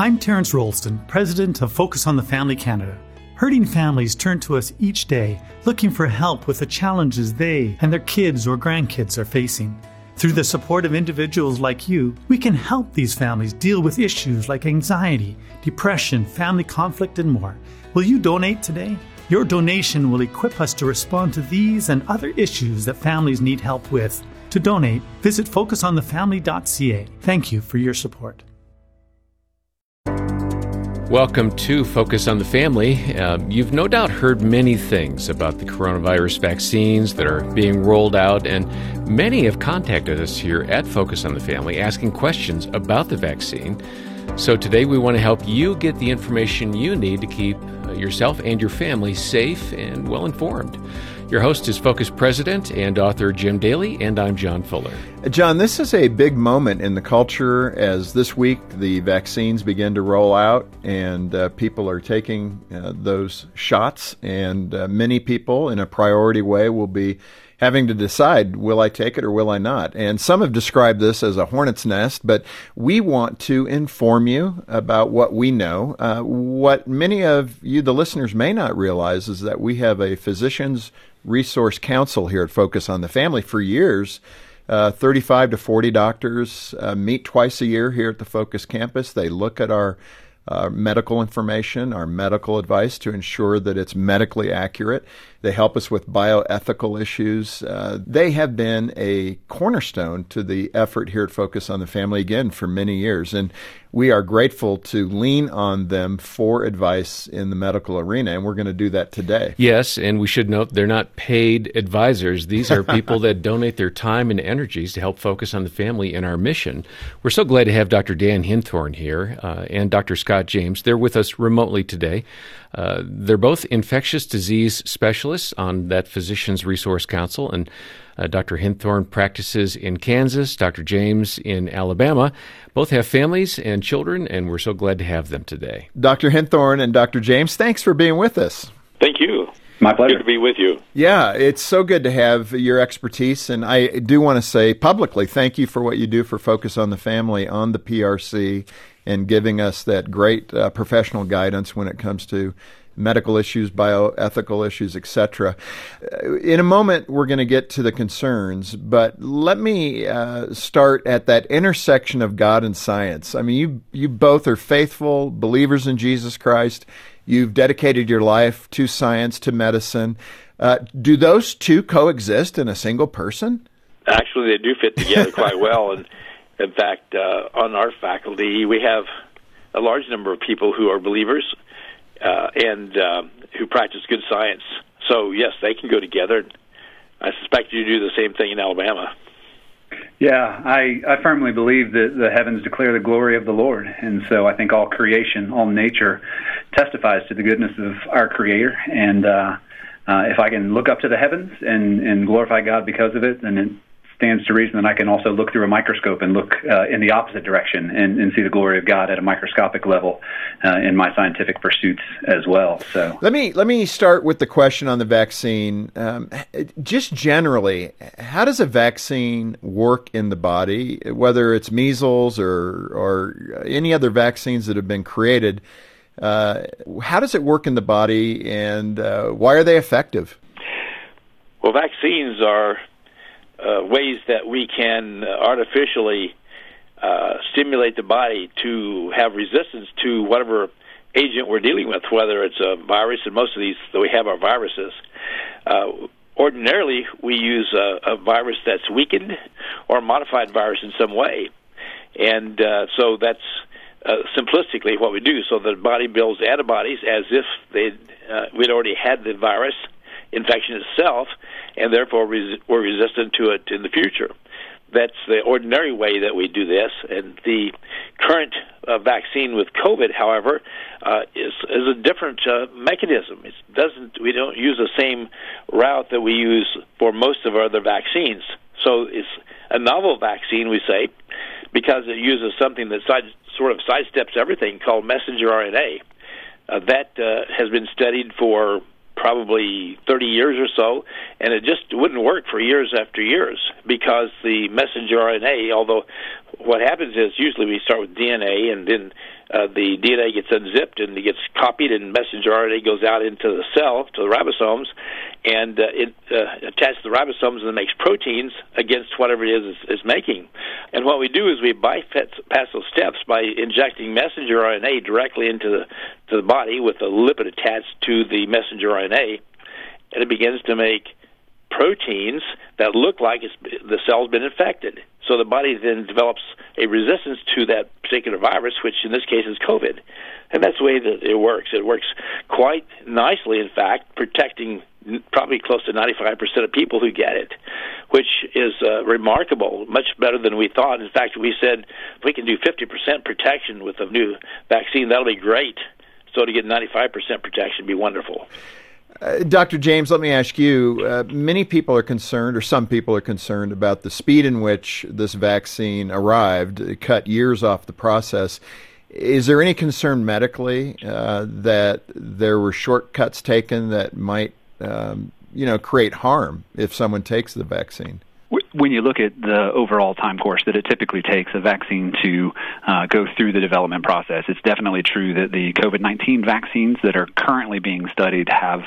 I'm Terence Rolston, president of Focus on the Family Canada. Hurting families turn to us each day looking for help with the challenges they and their kids or grandkids are facing. Through the support of individuals like you, we can help these families deal with issues like anxiety, depression, family conflict, and more. Will you donate today? Your donation will equip us to respond to these and other issues that families need help with. To donate, visit focusonthefamily.ca. Thank you for your support. Welcome to Focus on the Family. Uh, you've no doubt heard many things about the coronavirus vaccines that are being rolled out, and many have contacted us here at Focus on the Family asking questions about the vaccine. So today we want to help you get the information you need to keep uh, yourself and your family safe and well informed. Your host is Focus President and author Jim Daly, and I'm John Fuller. John, this is a big moment in the culture as this week the vaccines begin to roll out and uh, people are taking uh, those shots, and uh, many people in a priority way will be having to decide will I take it or will I not? And some have described this as a hornet's nest, but we want to inform you about what we know. Uh, what many of you, the listeners, may not realize is that we have a physician's resource council here at Focus on the Family for years. Uh, 35 to 40 doctors uh, meet twice a year here at the Focus campus. They look at our uh, medical information, our medical advice to ensure that it's medically accurate. They help us with bioethical issues. Uh, they have been a cornerstone to the effort here at Focus on the Family again for many years. And we are grateful to lean on them for advice in the medical arena, and we're going to do that today. Yes, and we should note they're not paid advisors. These are people that donate their time and energies to help focus on the family and our mission. We're so glad to have Dr. Dan Hinthorn here uh, and Dr. Scott James. They're with us remotely today. Uh, they're both infectious disease specialists on that Physicians Resource Council, and uh, Dr. Hinthorn practices in Kansas, Dr. James in Alabama. Both have families and children, and we're so glad to have them today. Dr. Hinthorn and Dr. James, thanks for being with us. Thank you. My pleasure. Good to be with you. Yeah, it's so good to have your expertise. And I do want to say publicly thank you for what you do for Focus on the Family on the PRC and giving us that great uh, professional guidance when it comes to medical issues, bioethical issues, etc. In a moment, we're going to get to the concerns, but let me uh, start at that intersection of God and science. I mean, you you both are faithful believers in Jesus Christ. You've dedicated your life to science, to medicine. Uh, do those two coexist in a single person? Actually, they do fit together quite well, and in fact, uh, on our faculty, we have a large number of people who are believers uh, and uh, who practice good science. So, yes, they can go together. I suspect you do the same thing in Alabama. Yeah, I, I firmly believe that the heavens declare the glory of the Lord. And so I think all creation, all nature testifies to the goodness of our Creator. And uh, uh, if I can look up to the heavens and, and glorify God because of it, then stands to reason that I can also look through a microscope and look uh, in the opposite direction and, and, see the glory of God at a microscopic level uh, in my scientific pursuits as well. So let me let me start with the question on the vaccine. Um, just generally, how does a vaccine work in the body? Whether it's measles or or any other vaccines that have been created, uh, how does it work in the body, and uh, why are they effective? Well, vaccines are uh, ways that we can artificially uh, stimulate the body to have resistance to whatever agent we're dealing with, whether it's a virus, and most of these that we have are viruses. Uh, ordinarily, we use a, a virus that's weakened or a modified virus in some way, and uh, so that's uh, simplistically what we do. So the body builds antibodies as if they uh, we'd already had the virus infection itself, and therefore res- we're resistant to it in the future. That's the ordinary way that we do this, and the current uh, vaccine with COVID, however, uh, is is a different uh, mechanism. It doesn't we don't use the same route that we use for most of our other vaccines. So it's a novel vaccine, we say, because it uses something that side, sort of sidesteps everything called messenger RNA. Uh, that uh, has been studied for probably 30 years or so, and it just wouldn't work for years after years because the messenger RNA, although what happens is usually we start with DNA, and then uh, the DNA gets unzipped and it gets copied, and messenger RNA goes out into the cell to the ribosomes, and uh, it uh, attaches the ribosomes and makes proteins against whatever it is is making. And what we do is we bypass those steps by injecting messenger RNA directly into the to the body with a lipid attached to the messenger RNA, and it begins to make proteins that look like the cell's been infected. So the body then develops a resistance to that particular virus, which in this case is COVID. And that's the way that it works. It works quite nicely, in fact, protecting probably close to 95% of people who get it, which is uh, remarkable, much better than we thought. In fact, we said if we can do 50% protection with a new vaccine, that'll be great. So to get 95% protection would be wonderful. Uh, Dr. James, let me ask you. Uh, many people are concerned, or some people are concerned, about the speed in which this vaccine arrived. It cut years off the process. Is there any concern medically uh, that there were shortcuts taken that might, um, you know, create harm if someone takes the vaccine? When you look at the overall time course that it typically takes a vaccine to uh, go through the development process, it's definitely true that the COVID-19 vaccines that are currently being studied have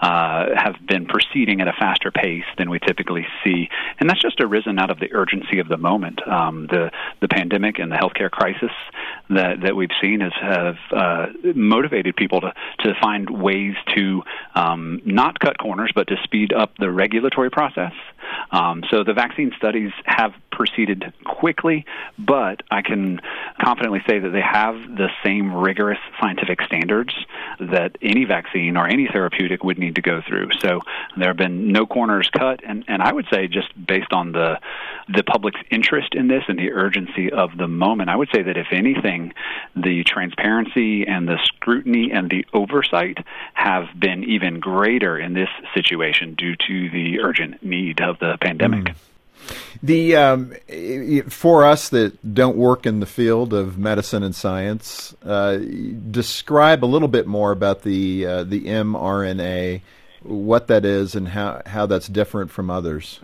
uh, have been proceeding at a faster pace than we typically see, and that's just arisen out of the urgency of the moment. Um, the the pandemic and the healthcare crisis that that we've seen has have uh, motivated people to to find ways to um, not cut corners, but to speed up the regulatory process. Um, so the vaccine studies have proceeded quickly, but I can confidently say that they have the same rigorous scientific standards that any vaccine or any therapeutic would need to go through. So there have been no corners cut, and, and I would say just based on the the public's interest in this and the urgency of the moment, I would say that if anything, the transparency and the scrutiny and the oversight have been even greater in this situation due to the urgent need of the pandemic. Mm. The um, for us that don't work in the field of medicine and science, uh, describe a little bit more about the uh, the mRNA, what that is, and how how that's different from others.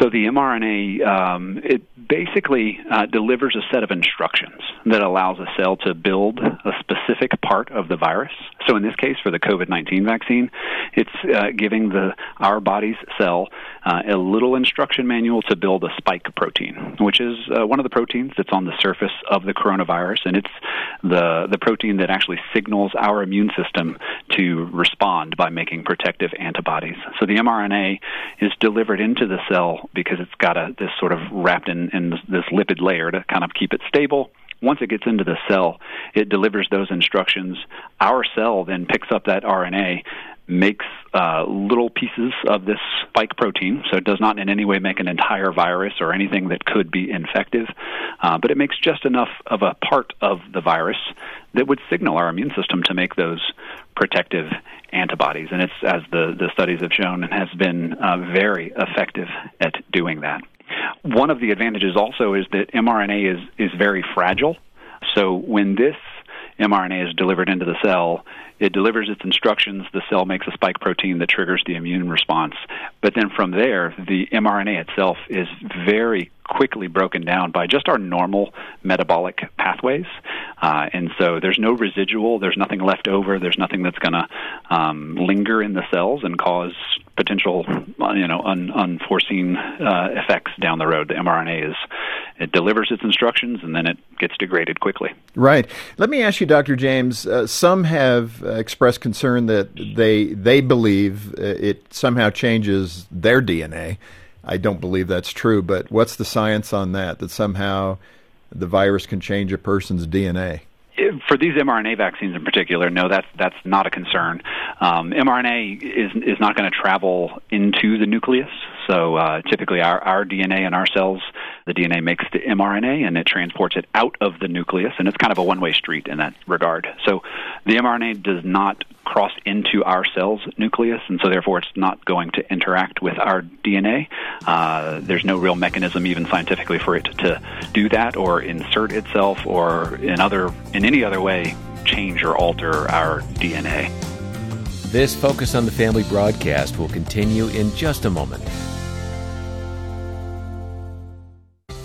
So the mRNA um, it basically uh, delivers a set of instructions that allows a cell to build a specific part of the virus. So in this case, for the COVID-19 vaccine, it's uh, giving the our body's cell uh, a little instruction manual to build a spike protein, which is uh, one of the proteins that's on the surface of the coronavirus, and it's the the protein that actually signals our immune system to respond by making protective antibodies. So the mRNA is delivered into the cell because it's got a this sort of wrapped in, in this lipid layer to kind of keep it stable once it gets into the cell, it delivers those instructions. Our cell then picks up that RNA makes uh, little pieces of this spike protein, so it does not in any way make an entire virus or anything that could be infective, uh, but it makes just enough of a part of the virus that would signal our immune system to make those protective antibodies. And it's, as the, the studies have shown, and has been uh, very effective at doing that. One of the advantages also is that mRNA is, is very fragile. So when this mRNA is delivered into the cell, it delivers its instructions. The cell makes a spike protein that triggers the immune response. But then from there, the mRNA itself is very quickly broken down by just our normal metabolic pathways. Uh, and so there's no residual, there's nothing left over, there's nothing that's going to um, linger in the cells and cause potential, you know, un- unforeseen uh, effects down the road. The mRNA is it delivers its instructions and then it gets degraded quickly. Right. Let me ask you, Dr. James. Uh, some have uh, expressed concern that they they believe uh, it somehow changes their DNA. I don't believe that's true, but what's the science on that? That somehow the virus can change a person's DNA? for these mRNA vaccines in particular, no, that's that's not a concern. Um, mRNA is is not going to travel into the nucleus. So uh, typically, our our DNA in our cells, the DNA makes the mRNA and it transports it out of the nucleus, and it's kind of a one way street in that regard. So the mRNA does not cross into our cell's nucleus, and so therefore it's not going to interact with our DNA. Uh, there's no real mechanism, even scientifically, for it to do that or insert itself or in other in any other way change or alter our DNA. This Focus on the Family broadcast will continue in just a moment.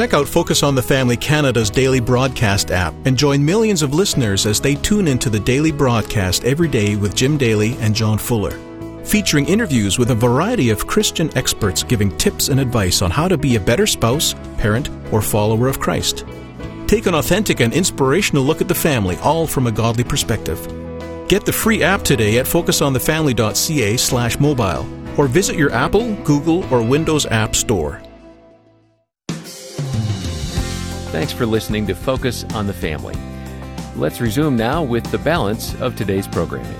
Check out Focus on the Family Canada's daily broadcast app and join millions of listeners as they tune into the daily broadcast every day with Jim Daly and John Fuller. Featuring interviews with a variety of Christian experts giving tips and advice on how to be a better spouse, parent, or follower of Christ. Take an authentic and inspirational look at the family, all from a godly perspective. Get the free app today at focusonthefamily.ca slash mobile or visit your Apple, Google, or Windows App Store. Thanks for listening to Focus on the Family. Let's resume now with the balance of today's programming.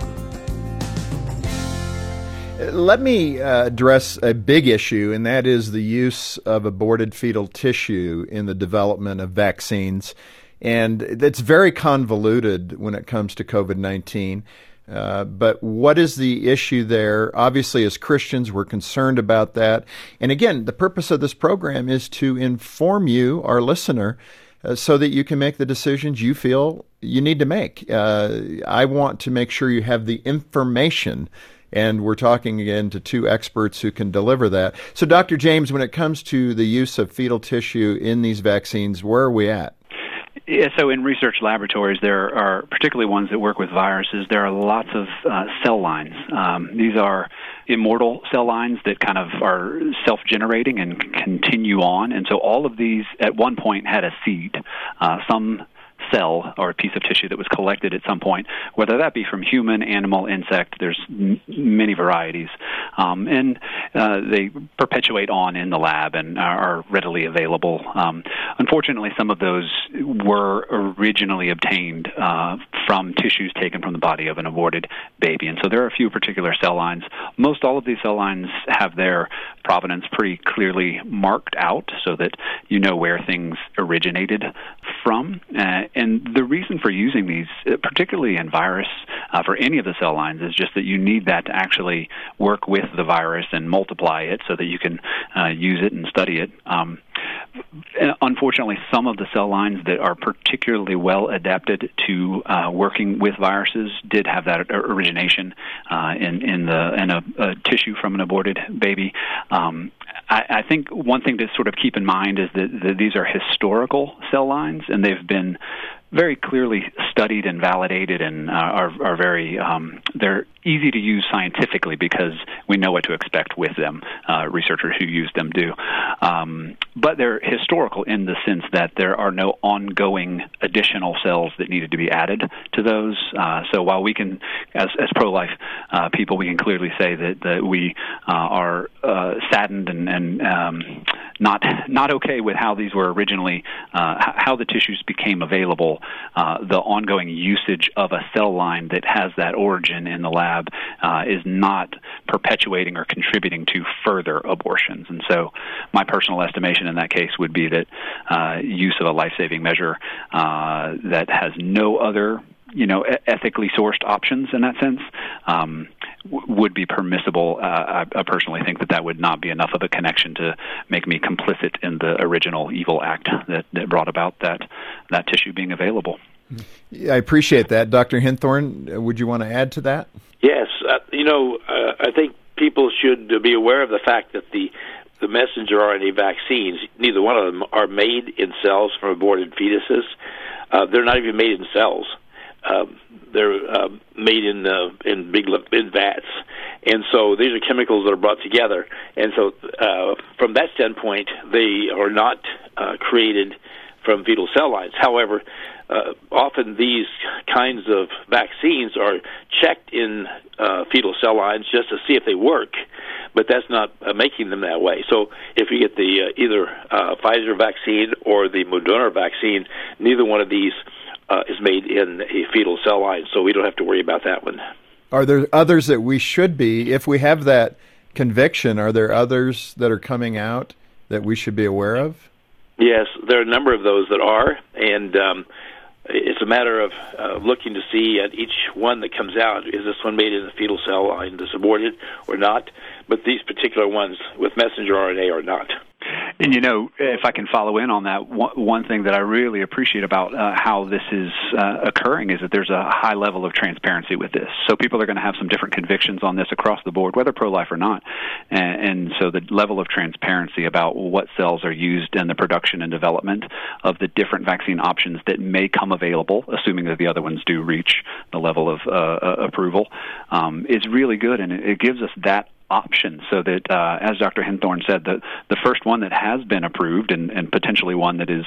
Let me uh, address a big issue, and that is the use of aborted fetal tissue in the development of vaccines. And it's very convoluted when it comes to COVID 19. Uh, but what is the issue there? Obviously, as Christians, we're concerned about that. And again, the purpose of this program is to inform you, our listener, uh, so that you can make the decisions you feel you need to make. Uh, I want to make sure you have the information. And we're talking again to two experts who can deliver that. So, Dr. James, when it comes to the use of fetal tissue in these vaccines, where are we at? Yeah, so in research laboratories, there are particularly ones that work with viruses. There are lots of uh, cell lines. Um, these are immortal cell lines that kind of are self-generating and continue on. And so all of these, at one point, had a seed. Uh, some cell or a piece of tissue that was collected at some point, whether that be from human, animal, insect. There's m- many varieties, um, and uh, they perpetuate on in the lab and are readily available. Um, unfortunately, some of those were originally obtained uh, from tissues taken from the body of an aborted baby, and so there are a few particular cell lines. Most all of these cell lines have their provenance pretty clearly marked out, so that you know where things originated from. Uh, and the reason for using these, uh, particularly in virus, uh, for any of the cell lines, is just that you need that to actually work with the virus and multiply it so that you can uh, use it and study it. Um, unfortunately, some of the cell lines that are particularly well adapted to uh, working with viruses did have that origination uh, in in the in a, a, tissue from an aborted baby. Um, I, I, think one thing to sort of keep in mind is that, that these are historical cell lines, and they've been very clearly studied and validated and uh, are, are very um, they're easy to use scientifically because we know what to expect with them. Uh, researchers who use them do, um, but they're historical in the sense that there are no ongoing additional cells that needed to be added to those. Uh, so while we can, as, as pro-life uh, people, we can clearly say that, that we uh, are uh, saddened and, and um, not not okay with how these were originally uh, how the tissues became available. the ongoing usage of a cell line that has that origin in the lab lab uh, is not perpetuating or contributing to further abortions. And so, my personal estimation in that case would be that uh, use of a life saving measure uh, that has no other you know ethically sourced options in that sense um, would be permissible. Uh, I, I, personally think that that would not be enough of a connection to make me complicit in the original evil act that, that brought about that that tissue being available. I appreciate that, Dr. Hinthorn. Would you want to add to that? Yes, uh, you know, uh, I think people should be aware of the fact that the the messenger RNA vaccines, neither one of them are made in cells from aborted fetuses. Uh, they're not even made in cells. Um, they're uh, made in uh, in big in vats, and so these are chemicals that are brought together. And so, uh, from that standpoint, they are not uh, created from fetal cell lines. However, uh, often these kinds of vaccines are checked in uh, fetal cell lines just to see if they work, but that's not uh, making them that way. So if you get the uh, either uh, Pfizer vaccine or the Moderna vaccine, neither one of these uh, is made in a fetal cell line, so we don't have to worry about that one. Are there others that we should be, if we have that conviction, are there others that are coming out that we should be aware of? Yes, there are a number of those that are, and um, it's a matter of uh, looking to see at each one that comes out is this one made in the fetal cell line, the aborted or not? But these particular ones with messenger RNA are not. And you know, if I can follow in on that, one thing that I really appreciate about uh, how this is uh, occurring is that there's a high level of transparency with this. So people are going to have some different convictions on this across the board, whether pro-life or not. And, and so the level of transparency about what cells are used in the production and development of the different vaccine options that may come available, assuming that the other ones do reach the level of uh, uh approval, um, is really good, and it, it gives us that option so that, uh, as Dr. Hinthorn said, the, the first one that has been approved and, and potentially one that is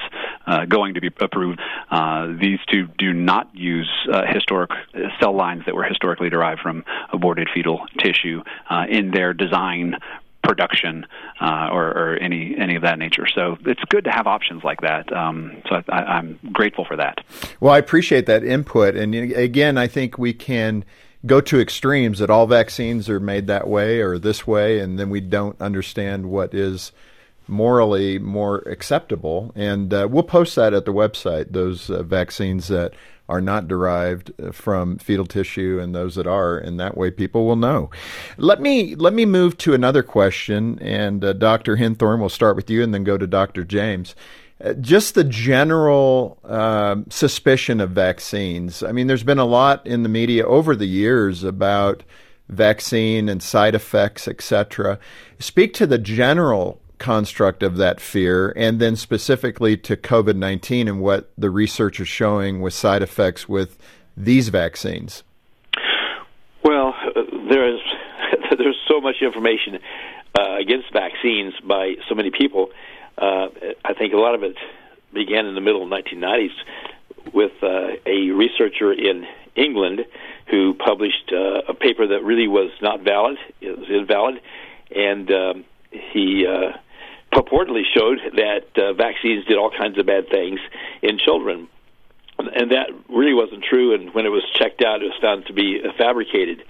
uh, going to be approved, uh, these two do not use uh, historic cell lines that were historically derived from aborted fetal tissue uh, in their design production uh, or, or, any any of that nature. So it's good to have options like that. Um, so I, am grateful for that. Well, I appreciate that input, and again, I think we can go to extremes that all vaccines are made that way or this way, and then we don't understand what is morally more acceptable. And uh, we'll post that at the website, those uh, vaccines that are not derived uh, from fetal tissue and those that are, and that way people will know. Let me let me move to another question, and uh, Dr. Hinthorn, we'll start with you and then go to Dr. James just the general uh, suspicion of vaccines. I mean, there's been a lot in the media over the years about vaccine and side effects, etc. Speak to the general construct of that fear, and then specifically to COVID 19 and what the research is showing with side effects with these vaccines. Well, there is there's so much information uh, against vaccines by so many people uh, I think a lot of it began in the middle of 1990s with uh, a researcher in England who published uh, a paper that really was not valid. It was invalid, and um, he uh, purportedly showed that uh, vaccines did all kinds of bad things in children. And that really wasn't true, and when it was checked out, it was found to be fabricated.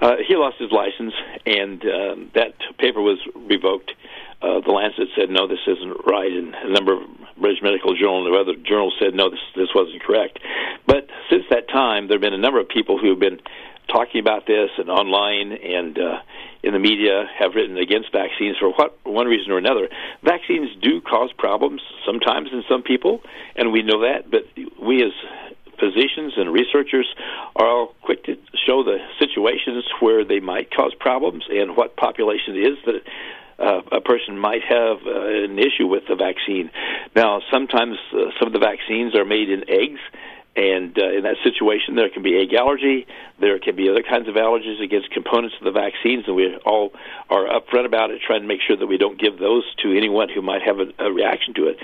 Uh, he lost his license, and um, that paper was revoked uh, the Lancet said no, this isn't right, and a number of British Medical Journal and other journals said no, this this wasn't correct. But since that time, there have been a number of people who have been talking about this and online and uh, in the media have written against vaccines for what one reason or another. Vaccines do cause problems sometimes in some people, and we know that. But we as physicians and researchers are all quick to show the situations where they might cause problems and what population it is that uh, a person might have uh, an issue with the vaccine. Now, sometimes uh, some of the vaccines are made in eggs. And uh, in that situation, there can be egg allergy. There can be other kinds of allergies against components of the vaccines, and we all are upfront about it, trying to make sure that we don't give those to anyone who might have a, a reaction to it.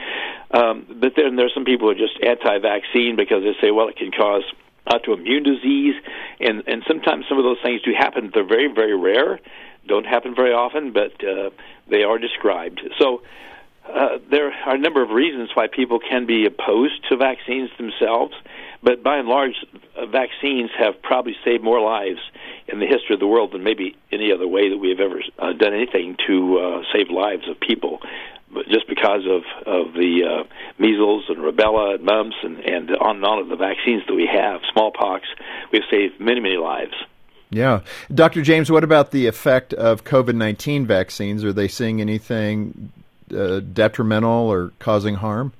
Um, but then there are some people who are just anti-vaccine because they say, well, it can cause autoimmune disease, and and sometimes some of those things do happen. They're very very rare, don't happen very often, but uh, they are described. So uh, there are a number of reasons why people can be opposed to vaccines themselves, but by and large, uh, vaccines have probably saved more lives in the history of the world than maybe any other way that we have ever uh, done anything to uh, save lives of people. But just because of of the measles and rubella and mumps and and on and on of the vaccines that we have, smallpox, we've saved many many lives. Yeah. Dr. James, what about the effect of COVID 19 vaccines? Are they seeing anything uh, detrimental or causing harm?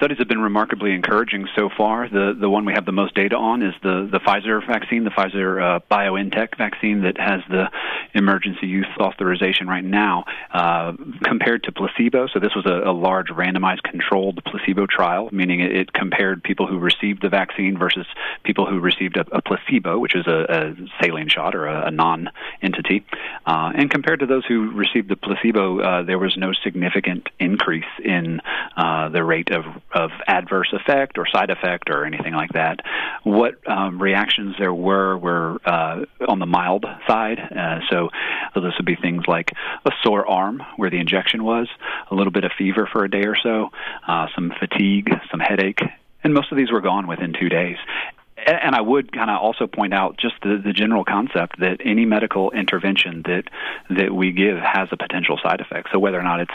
Studies have been remarkably encouraging so far. The the one we have the most data on is the the Pfizer vaccine, the Pfizer uh, BioNTech vaccine that has the emergency use authorization right now, uh, compared to placebo. So this was a, a large randomized controlled placebo trial, meaning it, it, compared people who received the vaccine versus people who received a, a placebo, which is a, a, saline shot or a, non-entity, uh, and compared to those who received the placebo, uh, there was no significant increase in uh, the rate of of adverse effect or side effect or anything like that. What um, reactions there were were uh, on the mild side. Uh, so, this would be things like a sore arm where the injection was, a little bit of fever for a day or so, uh, some fatigue, some headache, and most of these were gone within two days and I would kind of also point out just the, the general concept that any medical intervention that that we give has a potential side effect. So whether or not it's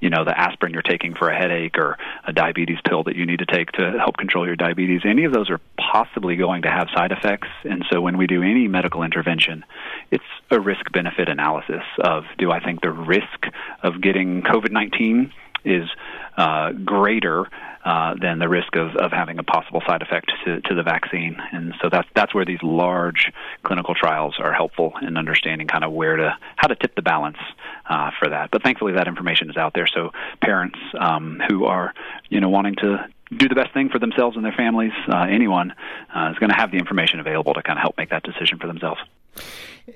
you know the aspirin you're taking for a headache or a diabetes pill that you need to take to help control your diabetes, any of those are possibly going to have side effects. And so when we do any medical intervention, it's a risk benefit analysis of do I think the risk of getting COVID 19 is uh, greater uh, than the risk of, of having a possible side effect to, to the vaccine. And so that's that's where these large clinical trials are helpful in understanding kind of where to how to tip the balance uh, for that. But thankfully, that information is out there, so parents um, who are you know wanting to do the best thing for themselves and their families, uh, anyone uh, is going to have the information available to kind of help make that decision for themselves.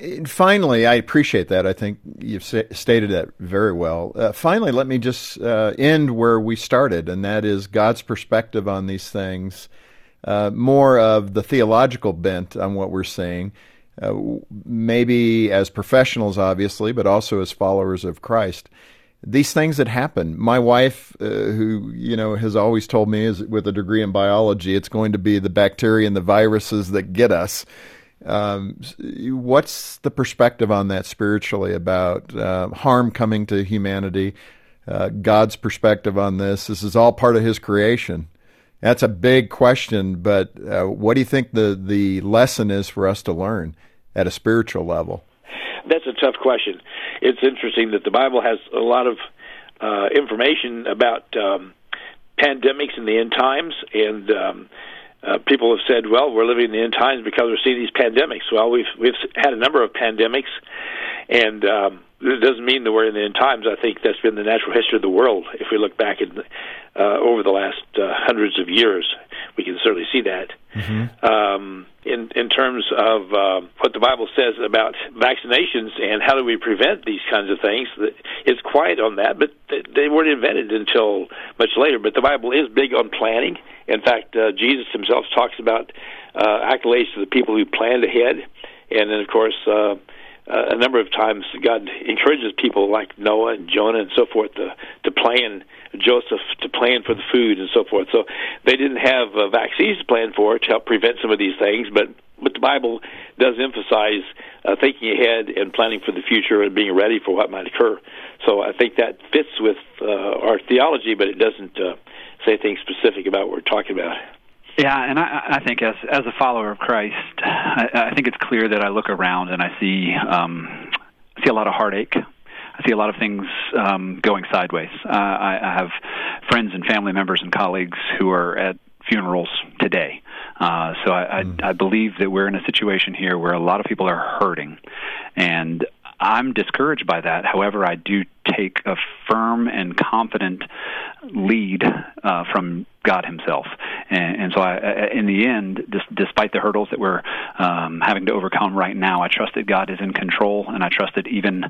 And finally, I appreciate that. I think you've stated that very well. Uh, finally, let me just uh, end where we started, and that is God's perspective on these things, uh, more of the theological bent on what we're seeing. Uh, maybe as professionals, obviously, but also as followers of Christ these things that happen. My wife, uh, who you know has always told me, is with a degree in biology, it's going to be the bacteria and the viruses that get us. Um, what's the perspective on that spiritually about uh, harm coming to humanity? Uh, God's perspective on this. This is all part of His creation. That's a big question, but uh, what do you think the the lesson is for us to learn at a spiritual level? That's a tough question. It's interesting that the Bible has a lot of uh, information about um, pandemics in the end times, and um, uh, people have said, "Well, we're living in the end times because we're seeing these pandemics." Well, we've we've had a number of pandemics, and um, it doesn't mean that we're in the end times. I think that's been the natural history of the world. If we look back in, uh, over the last uh, hundreds of years, we can certainly see that. Mm-hmm. Um, in in terms of uh, what the Bible says about vaccinations and how do we prevent these kinds of things, it's quiet on that. But they weren't invented until much later. But the Bible is big on planning. In fact, uh, Jesus himself talks about uh, accolades to the people who planned ahead, and then of course. Uh, uh, a number of times God encourages people like Noah and Jonah and so forth to to plan Joseph to plan for the food and so forth. So they didn't have uh, vaccines to plan for to help prevent some of these things, but but the Bible does emphasize uh, thinking ahead and planning for the future and being ready for what might occur. So I think that fits with uh, our theology, but it doesn't uh, say anything specific about what we're talking about. Yeah, and I, I think as as a follower of Christ, I, I think it's clear that I look around and I see um, I see a lot of heartache. I see a lot of things um, going sideways. Uh, I, I have friends and family members and colleagues who are at funerals today. Uh, so I, mm. I, I believe that we're in a situation here where a lot of people are hurting, and I'm discouraged by that. However, I do take a firm and confident lead uh, from God Himself. And, and so, I, in the end, despite the hurdles that we're um, having to overcome right now, I trust that God is in control, and I trust that even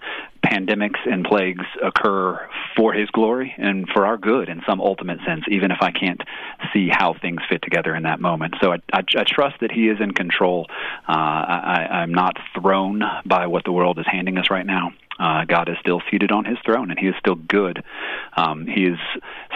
pandemics and plagues occur for His glory and for our good in some ultimate sense, even if I can't see how things fit together in that moment. So, I, I, I trust that He is in control. Uh, I, I'm not thrown by what the world is handing us right now. Uh, God is still seated on his throne, and he is still good. Um, he is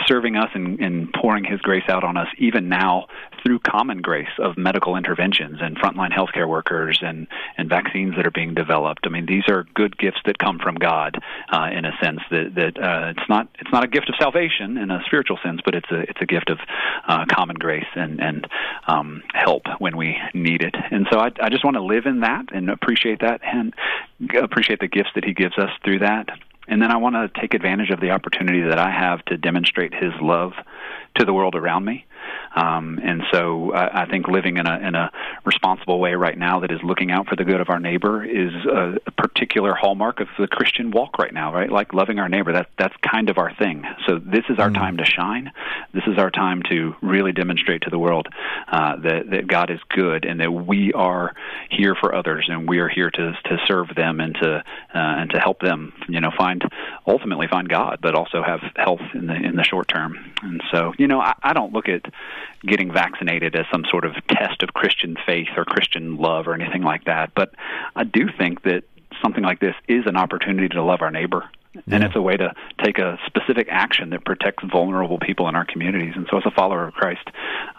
serving us and, and pouring his grace out on us even now through common grace of medical interventions and frontline healthcare workers and, and vaccines that are being developed. I mean, these are good gifts that come from God uh, in a sense that, that uh, it's not it's not a gift of salvation in a spiritual sense, but it's a it's a gift of uh, common grace and and um, help when we need it. And so I, I just want to live in that and appreciate that and appreciate the gifts that He gives us through that and then I want to take advantage of the opportunity that I have to demonstrate His love to the world around me. Um, and so I, I think living in a in a responsible way right now that is looking out for the good of our neighbor is a, a particular hallmark of the Christian walk right now, right? Like loving our neighbor. That that's kind of our thing. So this is our mm. time to shine. This is our time to really demonstrate to the world uh, that that God is good and that we are here for others and we are here to to serve them and to uh, and to help them, you know, find ultimately find God, but also have health in the in the short term. And so, you know, I, I don't look at getting vaccinated as some sort of test of Christian faith or Christian love or anything like that. But I do think that something like this is an opportunity to love our neighbor. Yeah. And it's a way to take a specific action that protects vulnerable people in our communities. And so, as a follower of Christ,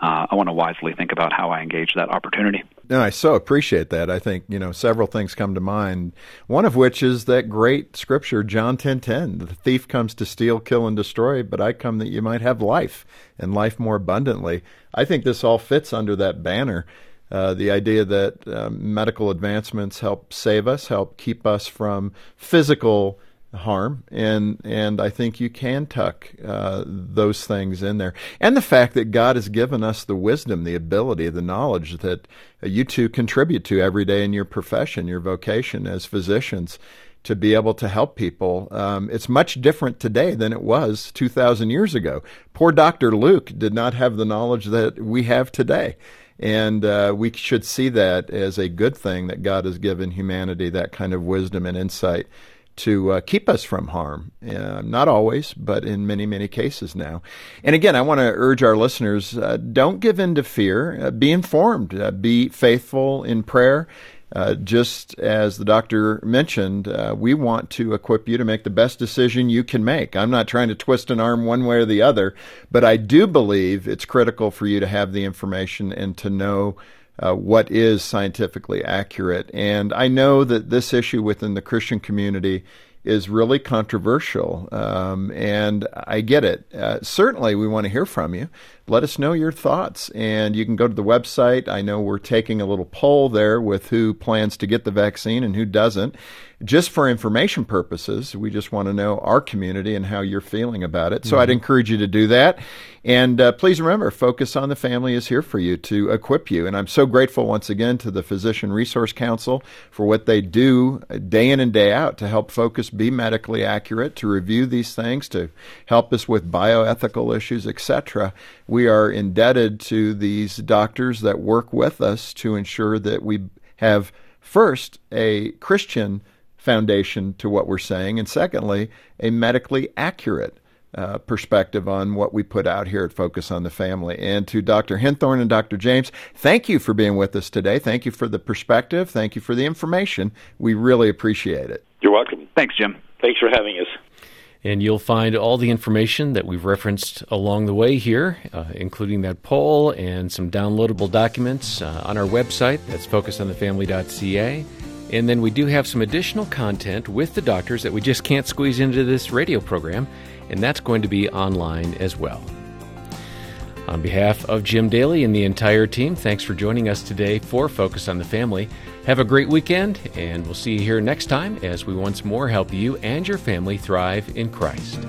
uh, I want to wisely think about how I engage that opportunity. No, I so appreciate that. I think you know several things come to mind. One of which is that great scripture, John ten ten. The thief comes to steal, kill, and destroy, but I come that you might have life and life more abundantly. I think this all fits under that banner. Uh, the idea that uh, medical advancements help save us, help keep us from physical harm, and and I think you can tuck uh, those things in there, and the fact that God has given us the wisdom, the ability, the knowledge that you two contribute to every day in your profession, your vocation as physicians. To be able to help people, um, it's much different today than it was 2,000 years ago. Poor Dr. Luke did not have the knowledge that we have today. And uh, we should see that as a good thing that God has given humanity that kind of wisdom and insight to uh, keep us from harm. Uh, not always, but in many, many cases now. And again, I want to urge our listeners uh, don't give in to fear. Uh, be informed, uh, be faithful in prayer. Uh, just as the doctor mentioned, we want to equip you to make the best decision you can make. I'm not trying to twist an arm one way or the other, but I do believe it's critical for you to have the information and to know uh, what is scientifically accurate. And I know that this issue within the Christian community is really controversial, um, and I get it. Uh, certainly, we want to hear from you. Let us know your thoughts, and you can go to the website. I know we're taking a little poll there with who plans to get the vaccine and who doesn't just for information purposes, we just want to know our community and how you're feeling about it. So mm-hmm. I'd encourage you to do that. And uh, please remember, Focus on the Family is here for you to equip you. And I'm so grateful once again to the Physician Resource Council for what they do uh, day in and day out to help Focus be medically accurate, to review these things, to help us with bioethical issues, etc. We are indebted to these doctors that work with us to ensure that we have first a Christian foundation to what we're saying, and secondly, a medically accurate uh, perspective on what we put out here at Focus on the Family. And to Dr. Hinthorn and Dr. James, thank you for being with us today. Thank you for the perspective. Thank you for the information. We really appreciate it. You're welcome. Thanks, Jim. Thanks for having us. And you'll find all the information that we've referenced along the way here, uh, including that poll and some downloadable documents uh, on our website. That's focusonthefamily.ca. And then we do have some additional content with the doctors that we just can't squeeze into this radio program, and that's going to be online as well. On behalf of Jim Daly and the entire team, thanks for joining us today for Focus on the Family. Have a great weekend, and we'll see you here next time as we once more help you and your family thrive in Christ.